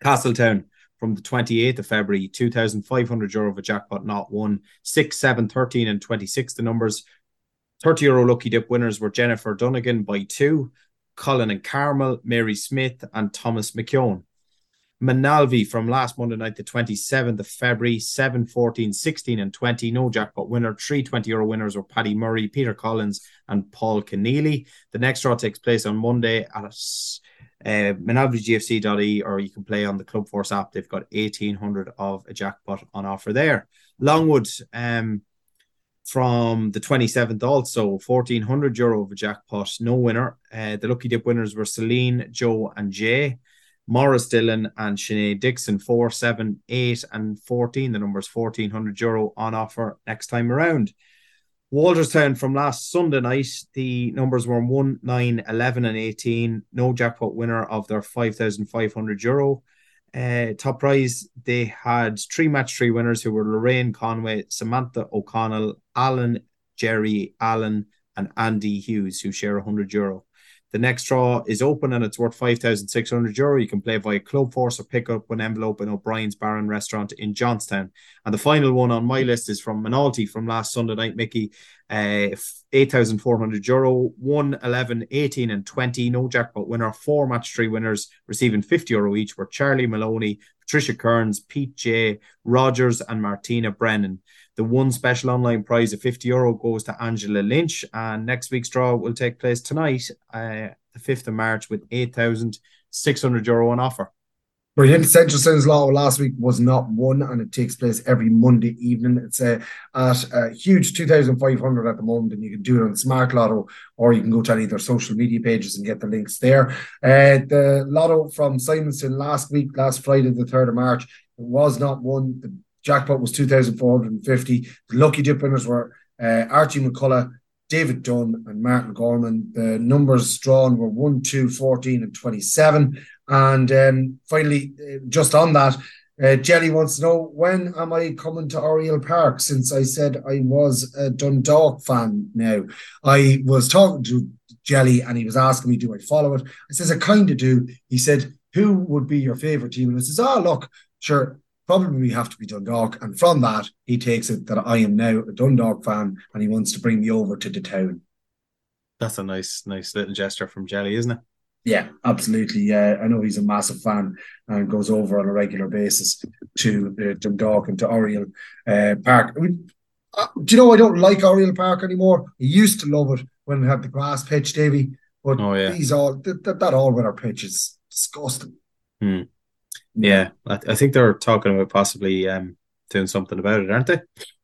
Castletown from the 28th of February, 2,500 euro of a jackpot not won, 6, 7, 13, and 26 the numbers. 30 euro lucky dip winners were Jennifer Dunnigan by two, Colin and Carmel, Mary Smith, and Thomas McKeown. Moynalvey from last Monday night, the 27th of February, 7, 14, 16, and 20. No jackpot winner. Three 20 euro winners were Paddy Murray, Peter Collins, and Paul Keneally. The next draw takes place on Monday at uh, manalvigfc.e or you can play on the Club Force app. They've got 1800 of a jackpot on offer there. Longwood um, from the 27th also 1400 euro of a jackpot, no winner. Uh, the lucky dip winners were Celine, Joe, and Jay. Morris Dillon and Sinead Dixon, 4, 7, 8, and 14. The numbers 1400 euro on offer next time around. Walterstown from last Sunday night, the numbers were 1, 9, 11, and 18. No jackpot winner of their 5,500 euro. Uh, top prize, they had three match three winners who were Lorraine Conway, Samantha O'Connell, Alan, Jerry Allen, and Andy Hughes, who share 100 euro. The next draw is open and it's worth 5,600 euro. You can play via Club Force or pick up an envelope in O'Brien's Bar and Restaurant in Johnstown. And the final one on my list is from Moynalty from last Sunday night, Mickey. Uh, 8,400 euro, 1, 11, 18, and 20. No jackpot winner. Four match three winners receiving 50 euro each were Charlie Maloney, Patricia Kearns, Pete J. Rogers, and Martina Brennan. The one special online prize of 50 euro goes to Angela Lynch. And next week's draw will take place tonight, uh, the 5th of March, with 8,600 euro on offer. Brilliant. Central Sins Law last week was not one, and it takes place every Monday evening. It's uh, at a huge 2,500 at the moment, and you can do it on Smart Lotto, or you can go to any of their social media pages and get the links there. Uh, the Lotto from Simonstown last week, last Friday, the 3rd of March, it was not one. The Jackpot was 2,450. The lucky dip winners were uh, Archie McCullough, David Dunn, and Martin Gorman. The numbers drawn were 1, 2, 14, and 27. And um, finally, uh, just on that, uh, Jelly wants to know when am I coming to Oriel Park? Since I said I was a Dundalk fan now, I was talking to Jelly and he was asking me, Do I follow it? I says, I kind of do. He said, Who would be your favorite team? And I says, Oh, look, sure, probably we have to be Dundalk. And from that, he takes it that I am now a Dundalk fan and he wants to bring me over to the town. That's a nice, nice little gesture from Jelly, isn't it? Yeah, absolutely. Yeah, I know he's a massive fan and goes over on a regular basis to uh, Dundalk and to Oriel uh, Park. I mean, uh, do you know I don't like Oriel Park anymore? I used to love it when we had the grass pitch, Davy. But oh, yeah. these all that, that, that all weather pitch is disgusting. Hmm. Yeah, I, I think they're talking about possibly um, doing something about it, aren't they?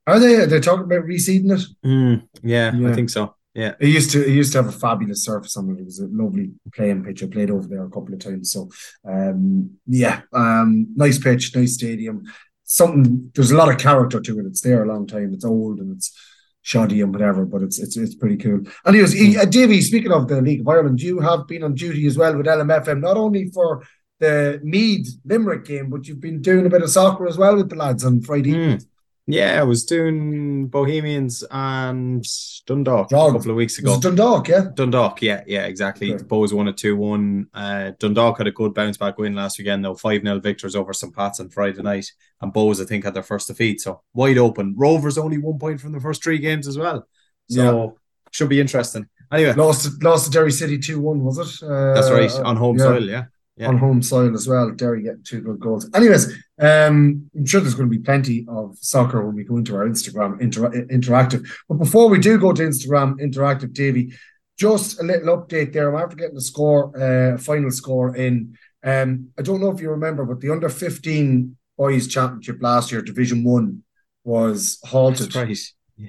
Are they? They're talking about reseeding it. Mm, yeah, yeah, I think so. Yeah, it used to it used to have a fabulous surface on it. It was a lovely playing pitch. I played over there a couple of times. So, um, yeah, um, nice pitch, nice stadium. Something there's a lot of character to it. It's there a long time. It's old and it's shoddy and whatever, but it's it's it's pretty cool. And he was he, uh, Davey. Speaking of the League of Ireland, you have been on duty as well with LMFM, not only for the Meath Limerick game, but you've been doing a bit of soccer as well with the lads on Friday. Mm. Yeah, I was doing Bohemians and Dundalk Dog. a couple of weeks ago. Dundalk, yeah. Dundalk, yeah, yeah, exactly. Okay. Bows won a 2 1. Uh, Dundalk had a good bounce back win last weekend, though 5 0 victors over St. Pat's on Friday night. And Bows, I think, had their first defeat. So wide open. Rovers only one point from the first three games as well. So should be interesting. Anyway, Lost lost to Derry City 2 1, was it? Uh, that's right. On home yeah. soil, yeah. Yeah. on home soil as well. Derry getting two good goals. Anyways, um, I'm sure there's going to be plenty of soccer when we go into our Instagram inter- interactive. But before we do go to Instagram interactive, Davy, just a little update there. I'm after getting the score, uh, final score in. Um, I don't know if you remember, but the under 15 boys championship last year, Division One, was halted right.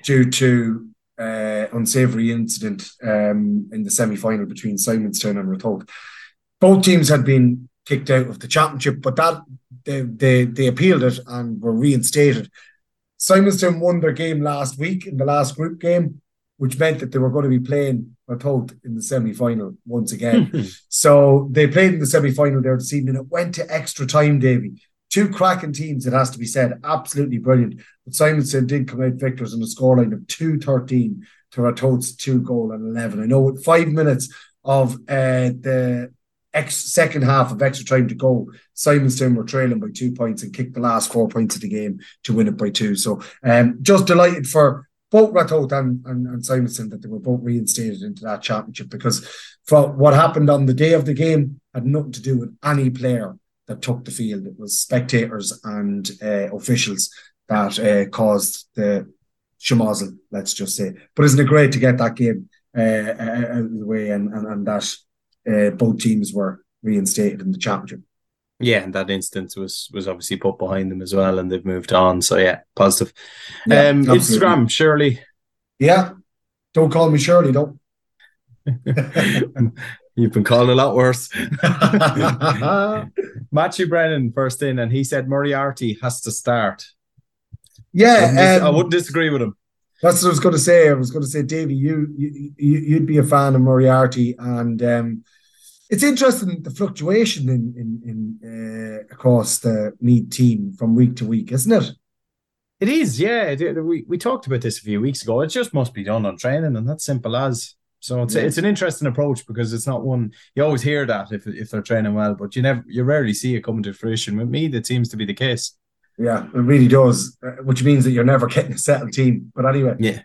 due to uh, unsavoury incident um, in the semi-final between Simonstown and Ratoath. Both teams had been kicked out of the championship, but that they they, they appealed it and were reinstated. Simonstown won their game last week in the last group game, which meant that they were going to be playing Ratoath in the semi-final once again. so they played in the semi-final there this evening. It went to extra time, Davy. Two cracking teams, it has to be said. Absolutely brilliant. But Simonstown did come out victors on a scoreline of 2-13 to Ratoath's two goal and 11. I know with five minutes of uh, the ex- second half of extra time to go, Simonstown were trailing by two points and kicked the last four points of the game to win it by two. So um, just delighted for both Ratoath and, and, and Simonstown that they were both reinstated into that championship because for what happened on the day of the game had nothing to do with any player that took the field. It was spectators and uh, officials that uh, caused the schmozzle, let's just say. But isn't it great to get that game uh, out of the way and, and, and that uh, both teams were reinstated in the championship? Yeah, and that instance was was obviously put behind them as well, and they've moved on. So yeah, positive. Yeah, um. Instagram, Shirley. Yeah. Don't call me Shirley, don't. You've been called a lot worse. Matthew Brennan first in, and he said Moriarty has to start. I wouldn't, yeah, I um, wouldn't disagree with him. That's what I was going to say. I was going to say, Davey, you, you you- you'd be a fan of Moriarty, and um, it's interesting the fluctuation in in, in uh, across the Meath team from week to week, isn't it? It is, yeah. we we talked about this a few weeks ago. It just must be done on training, and that's simple as. So it's Yeah. it's an interesting approach because it's not one you always hear that if if they're training well, but you never you rarely see it coming to fruition. With me, that seems to be the case. Yeah, it really does, uh, which means that you're never getting a settled team. But anyway, Yeah.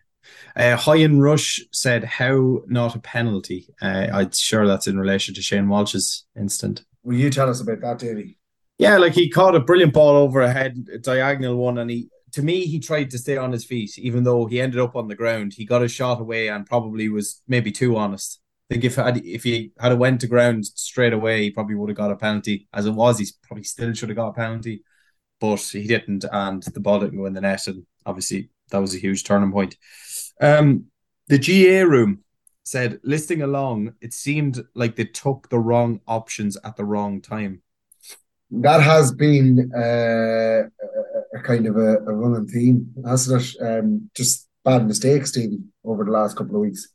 Uh, Hyan Rush said, "How not a penalty?" Uh, I'm sure that's in relation to Shane Walsh's instant. will you tell us about that, Davey? Yeah, like he caught a brilliant ball over a head, a diagonal one, and he, to me, he tried to stay on his feet, even though he ended up on the ground. He got a shot away and probably was maybe too honest. I think if had if he had went to ground straight away, he probably would have got a penalty. As it was, he probably still should have got a penalty, but he didn't, and the ball didn't go in the net, and obviously that was a huge turning point. Um, the GA room said, listing along, it seemed like they took the wrong options at the wrong time. That has been uh, a, kind of a, a running theme, hasn't it? Um, just bad mistakes, Davey, over the last couple of weeks.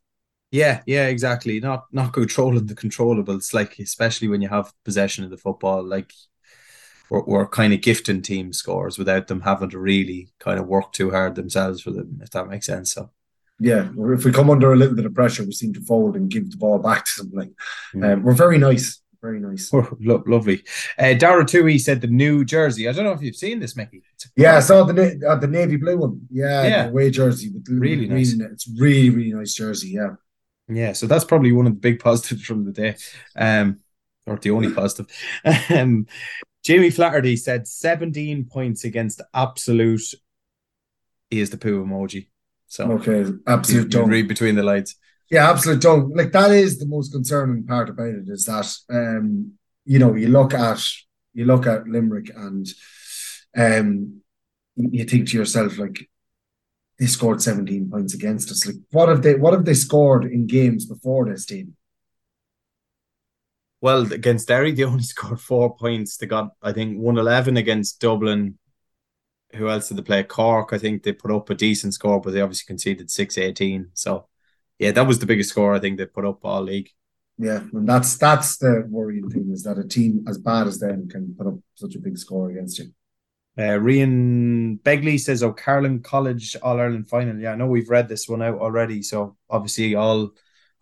Yeah, yeah, exactly. Not not controlling the controllables, like especially when you have possession of the football, like we're, we're kind of gifting team scores without them having to really kind of work too hard themselves for them, if that makes sense. So Yeah, if we come under a little bit of pressure, we seem to fold and give the ball back to something. Like, Mm. um, we're very nice, very nice. oh, lo- lovely. Uh, Dara Tui said the new jersey. I don't know if you've seen this, Mickey. Yeah, I saw the na- uh, the navy blue one. Yeah, Yeah. the away jersey with the Really green nice. it. It's really really nice jersey. Yeah, Yeah, so that's probably one of the big positives from the day, um, or the only positive. Um, Jamie Flaherty said 17 points against absolute. He is the poo emoji. So okay, you, absolute you don't. read between the lines. Yeah, absolute don't. Like that is the most concerning part about it is that um, you know, you look at you look at Limerick and um you think to yourself like they scored 17 points against us. Like what have they what have they scored in games before this team? Well, against Derry, they only scored four points. They got, I think, 111 against Dublin. Who else did they play? Cork, I think they put up a decent score, but they obviously conceded 618. So, yeah, that was the biggest score I think they put up all league. Yeah, and that's that's the worrying thing is that a team as bad as them can put up such a big score against you. Uh, Rian Begley says, "Oh, Carlin College All Ireland final." Yeah, I know we've read this one out already, so obviously all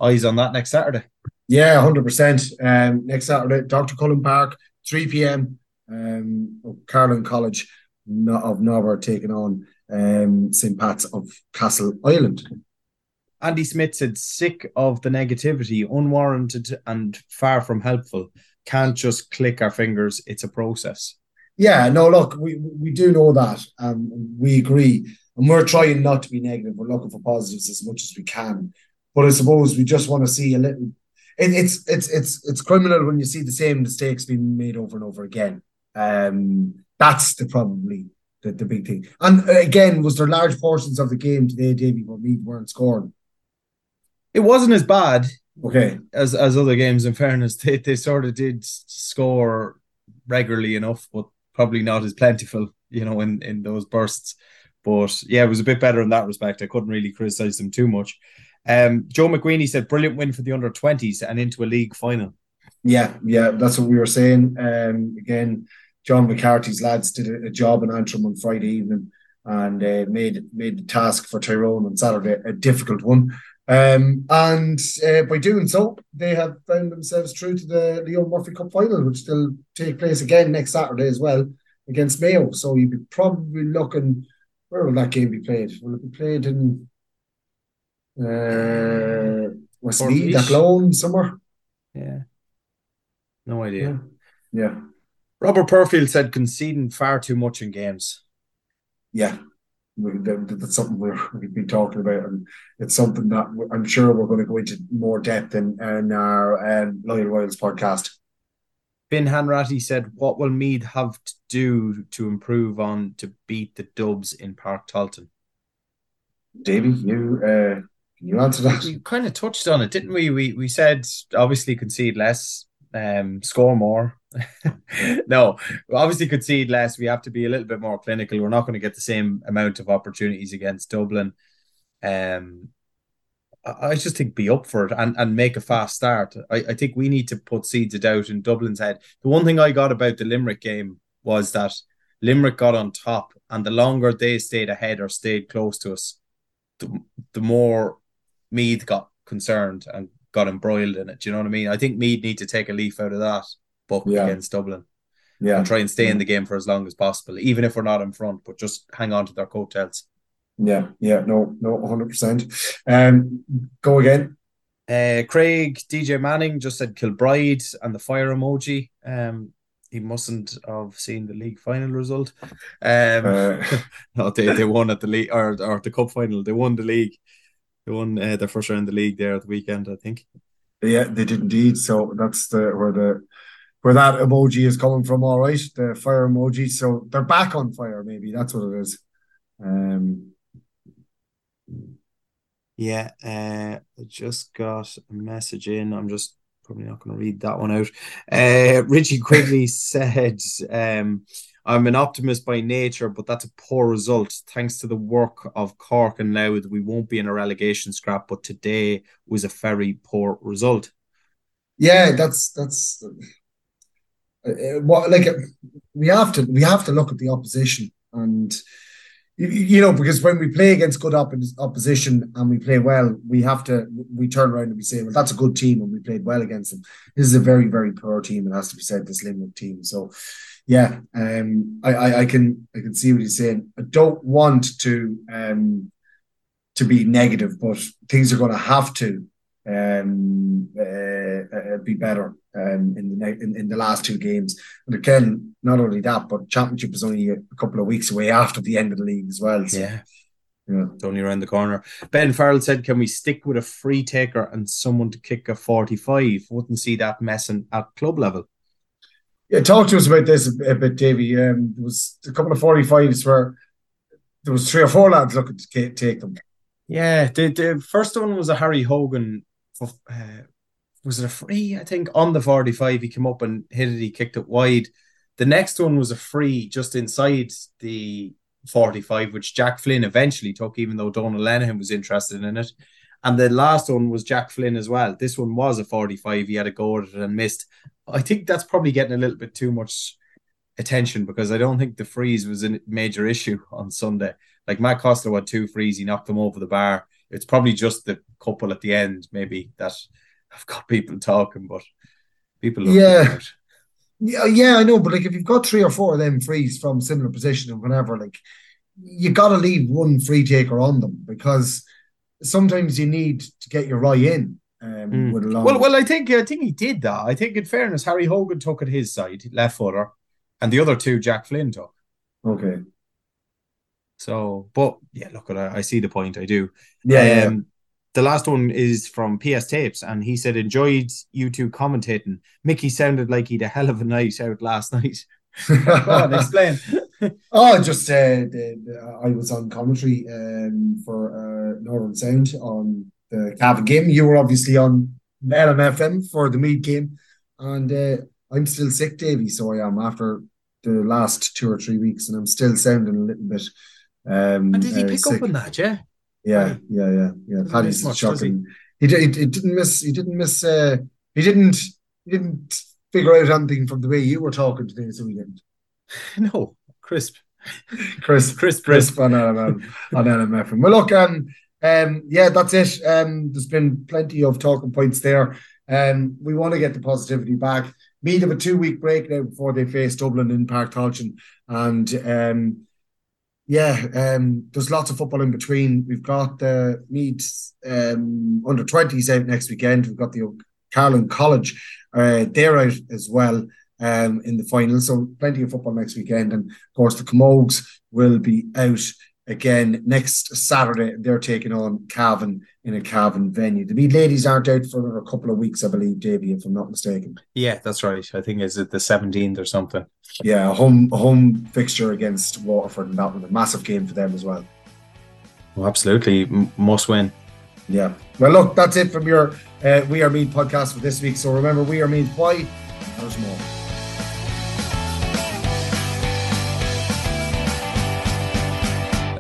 eyes on that next Saturday. Yeah, hundred um, percent. Next Saturday, Dr. Cullen Park, three p.m. Um, Carlin College of Nobber taking on um, St. Pat's of Castle Island. Andy Smith said, sick of the negativity, unwarranted and far from helpful. Can't just click our fingers. It's a process. Yeah, no, look, we, we do know that. Um, we agree. And we're trying not to be negative. We're looking for positives as much as we can. But I suppose we just want to see a little. It, it's it's it's it's criminal when you see the same mistakes being made over and over again. Um, that's the probably the, the big thing. And uh, again, was there large portions of the game today, Davy, where Meath weren't scoring? It wasn't as bad. Okay. As as other games, in fairness, they, they sort of did score regularly enough, but probably not as plentiful, you know, in, in those bursts. But yeah, it was a bit better in that respect. I couldn't really criticize them too much. Um, Joe McQueenie said, brilliant win for the under 20s and into a league final. Yeah, yeah, that's what we were saying. Um, again, John McCarthy's lads did a, a job in Antrim on Friday evening and uh, made made the task for Tyrone on Saturday a difficult one. Um, and uh, by doing so, they have found themselves true to the Leo Murphy Cup final, which will take place again next Saturday as well against Mayo. So you'd be probably looking, where will that game be played? Will it be played in uh, Westmeath, Athlone, somewhere? Yeah. No idea. Yeah. yeah. Robert Perfield said conceding far too much in games. Yeah, that's something we have been talking about, and it's something that I'm sure we're going to go into more depth in, in our um, Loyal Royals podcast. Ben Hanratty said, "What will Meath have to do to improve on to beat the Dubs in Páirc Tailteann?" Davy, you uh, can you answer that? We kind of touched on it, didn't we? We we said obviously concede less, um, score more. No, obviously concede less. We have to be a little bit more clinical. We're not going to get the same amount of opportunities against Dublin. Um, I just think be up for it and, and make a fast start. I, I think we need to put seeds of doubt in Dublin's head. The one thing I got about the Limerick game was that Limerick got on top, and the longer they stayed ahead or stayed close to us, the, the more Meath got concerned and got embroiled in it. Do you know what I mean? I think Meath need to take a leaf out of that book yeah. against Dublin. Yeah. And try and stay in the game for as long as possible, even if we're not in front, but just hang on to their coattails. Yeah, yeah, no, no, 100%. Um, go again. Uh, Craig DJ Manning just said Kilbride and the fire emoji. Um, he mustn't have seen the league final result. Um, uh, no, they, they won at the league or, or the cup final. They won the league. They won uh, their first round of the league there at the weekend, I think. Yeah, they did indeed. So that's the where the where that emoji is coming from. All right, the fire emoji. So they're back on fire. Maybe that's what it is. Um, yeah, uh, I just got a message in. I'm just probably not going to read that one out. Uh, Richie Quigley said, um, I'm an optimist by nature, but that's a poor result. Thanks to the work of Cork and Louth, we won't be in a relegation scrap, but today was a very poor result. Yeah, that's that's what like we have to we have to look at the opposition and you know because when we play against good op- opposition and we play well we have to we turn around and we say well that's a good team and we played well against them. This is a very very poor team it has to be said this Limerick team. So yeah um I, I i, can i can see what he's saying. I don't want to um to be negative but things are going to have to um, uh, uh, be better um, in the in, in the last two games. And again, not only that, but championship is only a, couple of weeks away after the end of the league as well. So, yeah. Yeah. It's only around the corner. Ben Farrell said, Can we stick with a free taker and someone to kick a 45? Wouldn't see that messing at club level. Yeah, talk to us about this a, bit, Davy. Um, there was a couple of 45s where there was three or four lads looking to take them. Yeah, the, the first one was a Harry Hogan uh, was it a free? I think on the 45, he came up and hit it. He kicked it wide. The next one was a free just inside the 45, which Jack Flynn eventually took, even though Donal Lenihan was interested in it. And the last one was Jack Flynn as well. This one was a 45. He had a go at it and missed. I think that's probably getting a little bit too much attention because I don't think the freeze was a major issue on Sunday. Like Matt Costello had two frees, he knocked them over the bar. It's probably just the couple at the end, maybe that have got people talking, but people yeah. Yeah, yeah, I know, but like if you've got three or four of them frees from similar position and whatever, like you got to leave one free taker on them because sometimes you need to get your right in. Um, mm. with a long... Well, well, I think I think he did that. I think, in fairness, Harry Hogan took at his side, left footer, and the other two Jack Flynn took. Okay. So, but yeah, look, at I, I see the point. I do. Yeah, um, yeah. The last one is from PS Tapes, and he said enjoyed you two commentating. Mickey sounded like he'd a hell of a night out last night. On, explain. oh, just uh, the, I was on commentary um, for uh, Northern Sound on the Cavan game. You were obviously on LMFM for the Meath game, and uh, I'm still sick, Davy. So I am after the last two or three weeks, and I'm still sounding a little bit. Um, and did he uh, pick sick. up on that? Yeah. Yeah, yeah, yeah, yeah. Paddy's much, shocking. He, he, he didn't miss. He didn't miss. Uh, he didn't. He didn't figure out anything from the way you were talking today, so he didn't. No, crisp. crisp, crisp, crisp on LMF. on LMF. Well, look, um, um, yeah, that's it. Um, there's been plenty of talking points there. Um, we want to get the positivity back. Meath have a two week break now before they face Dublin in Páirc Tailteann. And um, yeah, um, there's lots of football in between. We've got the Meath um, under 20s out next weekend. We've got the Carlin College, uh, they're out as well um, in the final. So plenty of football next weekend. And of course, the Camogues will be out again next Saturday. They're taking on Cavan in a Cavan venue. The Meath ladies aren't out for a couple of weeks, I believe, Davy, if I'm not mistaken. Yeah, that's right. I think is it the 17th or something. Yeah, home home fixture against Waterford, and that was a massive game for them as well. Well, absolutely, M- must win. Yeah. Well, look, that's it from your uh, We Are Meath podcast for this week. So remember, We Are Meath. Why? There's more.